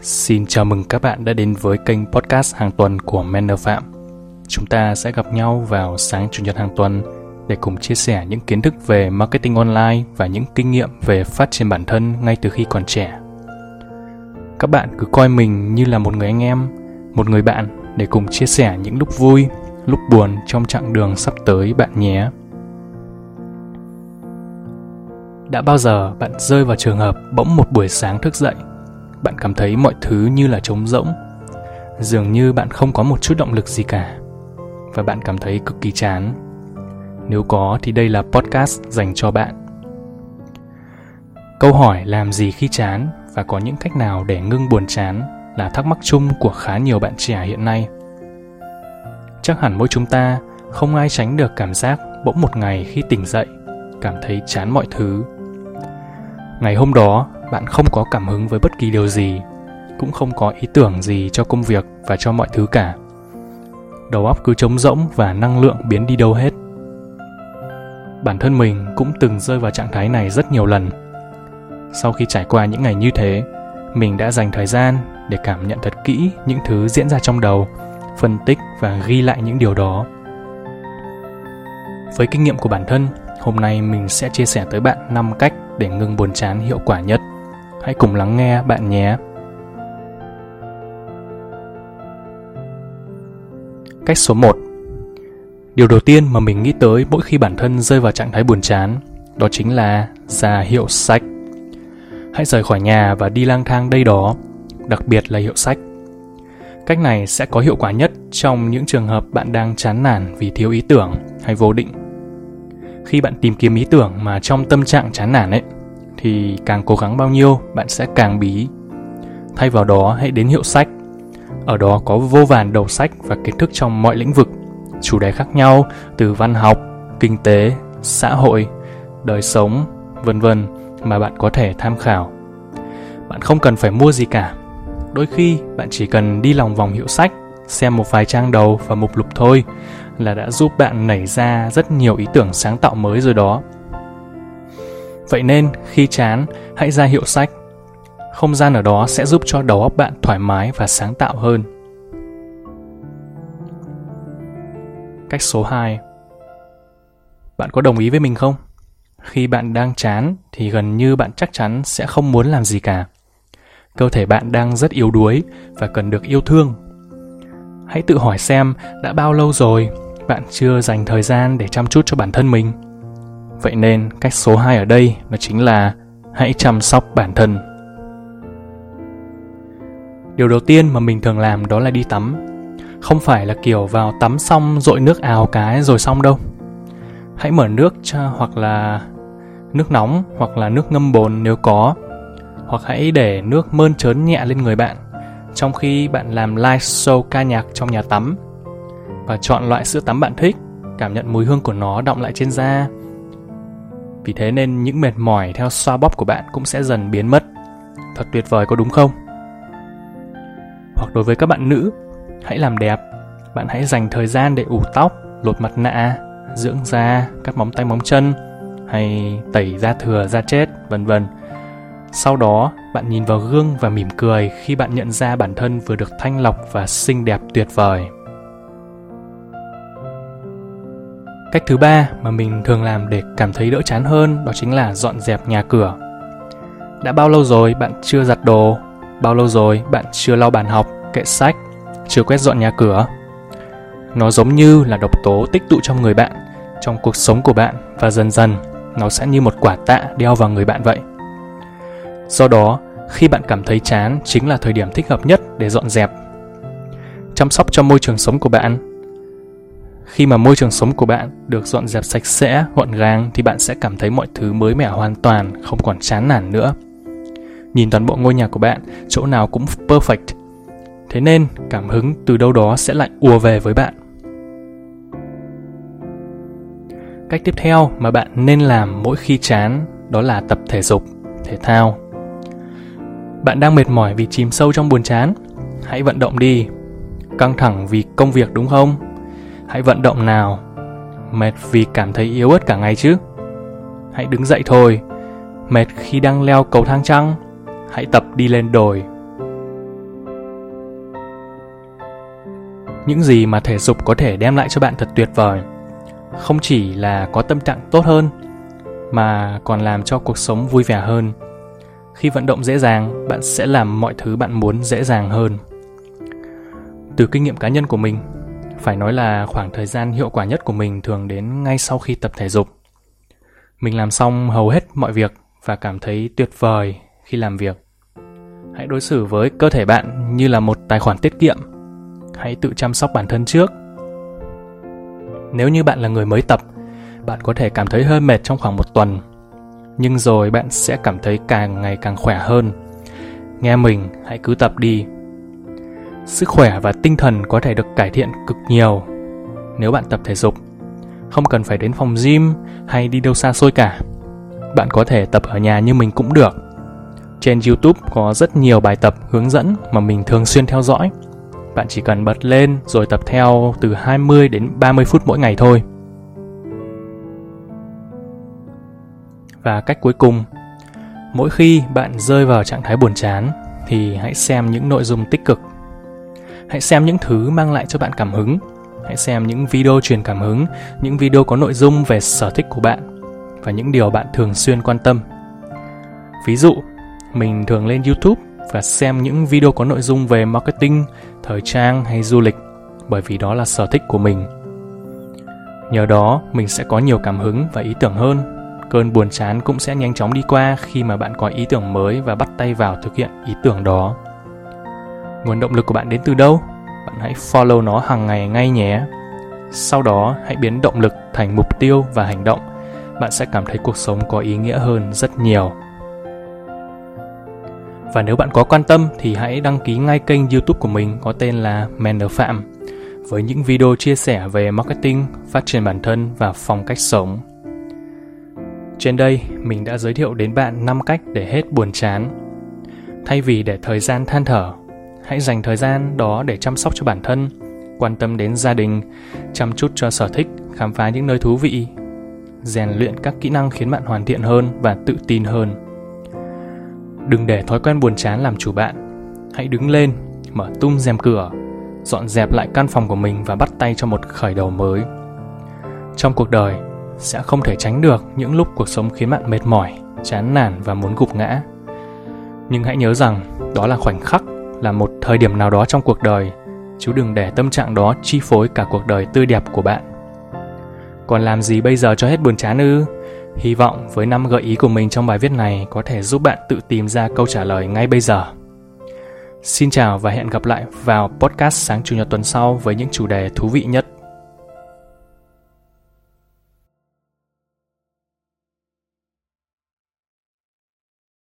Xin chào mừng các bạn đã đến với kênh podcast hàng tuần của Manner Phạm. Chúng ta sẽ gặp nhau vào sáng chủ nhật hàng tuần để cùng chia sẻ những kiến thức về marketing online và những kinh nghiệm về phát triển bản thân ngay từ khi còn trẻ. Các bạn cứ coi mình như là một người anh em, một người bạn để cùng chia sẻ những lúc vui, lúc buồn trong chặng đường sắp tới bạn nhé. Đã bao giờ bạn rơi vào trường hợp bỗng một buổi sáng thức dậy bạn cảm thấy mọi thứ như là trống rỗng. Dường như bạn không có một chút động lực gì cả. Và bạn cảm thấy cực kỳ chán. Nếu có thì đây là podcast dành cho bạn. Câu hỏi làm gì khi chán và có những cách nào để ngưng buồn chán là thắc mắc chung của khá nhiều bạn trẻ hiện nay. Chắc hẳn mỗi chúng ta không ai tránh được cảm giác bỗng một ngày khi tỉnh dậy, cảm thấy chán mọi thứ. Ngày hôm đó bạn không có cảm hứng với bất kỳ điều gì, cũng không có ý tưởng gì cho công việc và cho mọi thứ cả. Đầu óc cứ trống rỗng và năng lượng biến đi đâu hết. Bản thân mình cũng từng rơi vào trạng thái này rất nhiều lần. Sau khi trải qua những ngày như thế, mình đã dành thời gian để cảm nhận thật kỹ những thứ diễn ra trong đầu, phân tích và ghi lại những điều đó. Với kinh nghiệm của bản thân, hôm nay mình sẽ chia sẻ tới bạn 5 cách để ngừng buồn chán hiệu quả nhất. Hãy cùng lắng nghe bạn nhé. Cách số 1 Điều đầu tiên mà mình nghĩ tới mỗi khi bản thân rơi vào trạng thái buồn chán đó chính là ra hiệu sách. Hãy rời khỏi nhà và đi lang thang đây đó, đặc biệt là hiệu sách. Cách này sẽ có hiệu quả nhất trong những trường hợp bạn đang chán nản vì thiếu ý tưởng hay vô định. Khi bạn tìm kiếm ý tưởng mà trong tâm trạng chán nản ấy, thì càng cố gắng bao nhiêu, bạn sẽ càng bí thay vào đó, hãy đến hiệu sách. Ở đó có vô vàn đầu sách và kiến thức trong mọi lĩnh vực. Chủ đề khác nhau, từ văn học, kinh tế, xã hội, đời sống, vân vân, mà bạn có thể tham khảo. Bạn không cần phải mua gì cả. Đôi khi, bạn chỉ cần đi lòng vòng hiệu sách, xem một vài trang đầu và mục lục thôi là đã giúp bạn nảy ra rất nhiều ý tưởng sáng tạo mới rồi đó. Vậy nên, khi chán, hãy ra hiệu sách. Không gian ở đó sẽ giúp cho đầu óc bạn thoải mái và sáng tạo hơn. Cách số 2 Bạn có đồng ý với mình không? Khi bạn đang chán thì gần như bạn chắc chắn sẽ không muốn làm gì cả. Cơ thể bạn đang rất yếu đuối và cần được yêu thương. Hãy tự hỏi xem đã bao lâu rồi bạn chưa dành thời gian để chăm chút cho bản thân mình Vậy nên cách số 2 ở đây nó chính là hãy chăm sóc bản thân. Điều đầu tiên mà mình thường làm đó là đi tắm. Không phải là kiểu vào tắm xong dội nước ào cái rồi xong đâu. Hãy mở nước cho hoặc là nước nóng hoặc là nước ngâm bồn nếu có. Hoặc hãy để nước mơn trớn nhẹ lên người bạn trong khi bạn làm live show ca nhạc trong nhà tắm và chọn loại sữa tắm bạn thích, cảm nhận mùi hương của nó đọng lại trên da vì thế nên những mệt mỏi theo xoa bóp của bạn cũng sẽ dần biến mất. Thật tuyệt vời có đúng không? Hoặc đối với các bạn nữ, hãy làm đẹp. Bạn hãy dành thời gian để ủ tóc, lột mặt nạ, dưỡng da, cắt móng tay móng chân hay tẩy da thừa da chết, vân vân. Sau đó, bạn nhìn vào gương và mỉm cười khi bạn nhận ra bản thân vừa được thanh lọc và xinh đẹp tuyệt vời. Cách thứ ba mà mình thường làm để cảm thấy đỡ chán hơn đó chính là dọn dẹp nhà cửa. Đã bao lâu rồi bạn chưa giặt đồ? Bao lâu rồi bạn chưa lau bàn học, kệ sách, chưa quét dọn nhà cửa? Nó giống như là độc tố tích tụ trong người bạn, trong cuộc sống của bạn và dần dần nó sẽ như một quả tạ đeo vào người bạn vậy. Do đó, khi bạn cảm thấy chán chính là thời điểm thích hợp nhất để dọn dẹp. Chăm sóc cho môi trường sống của bạn khi mà môi trường sống của bạn được dọn dẹp sạch sẽ, gọn gàng thì bạn sẽ cảm thấy mọi thứ mới mẻ hoàn toàn, không còn chán nản nữa. Nhìn toàn bộ ngôi nhà của bạn, chỗ nào cũng perfect. Thế nên, cảm hứng từ đâu đó sẽ lại ùa về với bạn. Cách tiếp theo mà bạn nên làm mỗi khi chán đó là tập thể dục, thể thao. Bạn đang mệt mỏi vì chìm sâu trong buồn chán, hãy vận động đi. Căng thẳng vì công việc đúng không? Hãy vận động nào. Mệt vì cảm thấy yếu ớt cả ngày chứ. Hãy đứng dậy thôi. Mệt khi đang leo cầu thang trăng. Hãy tập đi lên đồi. Những gì mà thể dục có thể đem lại cho bạn thật tuyệt vời. Không chỉ là có tâm trạng tốt hơn mà còn làm cho cuộc sống vui vẻ hơn. Khi vận động dễ dàng, bạn sẽ làm mọi thứ bạn muốn dễ dàng hơn. Từ kinh nghiệm cá nhân của mình, phải nói là khoảng thời gian hiệu quả nhất của mình thường đến ngay sau khi tập thể dục. Mình làm xong hầu hết mọi việc và cảm thấy tuyệt vời khi làm việc. Hãy đối xử với cơ thể bạn như là một tài khoản tiết kiệm. Hãy tự chăm sóc bản thân trước. Nếu như bạn là người mới tập, bạn có thể cảm thấy hơi mệt trong khoảng một tuần. Nhưng rồi bạn sẽ cảm thấy càng ngày càng khỏe hơn. Nghe mình, hãy cứ tập đi sức khỏe và tinh thần có thể được cải thiện cực nhiều nếu bạn tập thể dục không cần phải đến phòng gym hay đi đâu xa xôi cả bạn có thể tập ở nhà như mình cũng được trên youtube có rất nhiều bài tập hướng dẫn mà mình thường xuyên theo dõi bạn chỉ cần bật lên rồi tập theo từ 20 đến 30 phút mỗi ngày thôi. Và cách cuối cùng, mỗi khi bạn rơi vào trạng thái buồn chán thì hãy xem những nội dung tích cực. Hãy xem những thứ mang lại cho bạn cảm hứng. Hãy xem những video truyền cảm hứng, những video có nội dung về sở thích của bạn và những điều bạn thường xuyên quan tâm. Ví dụ, mình thường lên YouTube và xem những video có nội dung về marketing, thời trang hay du lịch bởi vì đó là sở thích của mình. Nhờ đó, mình sẽ có nhiều cảm hứng và ý tưởng hơn. Cơn buồn chán cũng sẽ nhanh chóng đi qua khi mà bạn có ý tưởng mới và bắt tay vào thực hiện ý tưởng đó. Nguồn động lực của bạn đến từ đâu? Bạn hãy follow nó hàng ngày ngay nhé. Sau đó, hãy biến động lực thành mục tiêu và hành động. Bạn sẽ cảm thấy cuộc sống có ý nghĩa hơn rất nhiều. Và nếu bạn có quan tâm thì hãy đăng ký ngay kênh YouTube của mình có tên là Mender Phạm với những video chia sẻ về marketing, phát triển bản thân và phong cách sống. Trên đây, mình đã giới thiệu đến bạn 5 cách để hết buồn chán. Thay vì để thời gian than thở, hãy dành thời gian đó để chăm sóc cho bản thân, quan tâm đến gia đình, chăm chút cho sở thích, khám phá những nơi thú vị, rèn luyện các kỹ năng khiến bạn hoàn thiện hơn và tự tin hơn. Đừng để thói quen buồn chán làm chủ bạn. Hãy đứng lên, mở tung rèm cửa, dọn dẹp lại căn phòng của mình và bắt tay cho một khởi đầu mới. Trong cuộc đời, sẽ không thể tránh được những lúc cuộc sống khiến bạn mệt mỏi, chán nản và muốn gục ngã. Nhưng hãy nhớ rằng đó là khoảnh khắc, là một thời điểm nào đó trong cuộc đời, chứ đừng để tâm trạng đó chi phối cả cuộc đời tươi đẹp của bạn. Còn làm gì bây giờ cho hết buồn chán ư? Hy vọng với năm gợi ý của mình trong bài viết này có thể giúp bạn tự tìm ra câu trả lời ngay bây giờ. Xin chào và hẹn gặp lại vào podcast sáng chủ nhật tuần sau với những chủ đề thú vị nhất.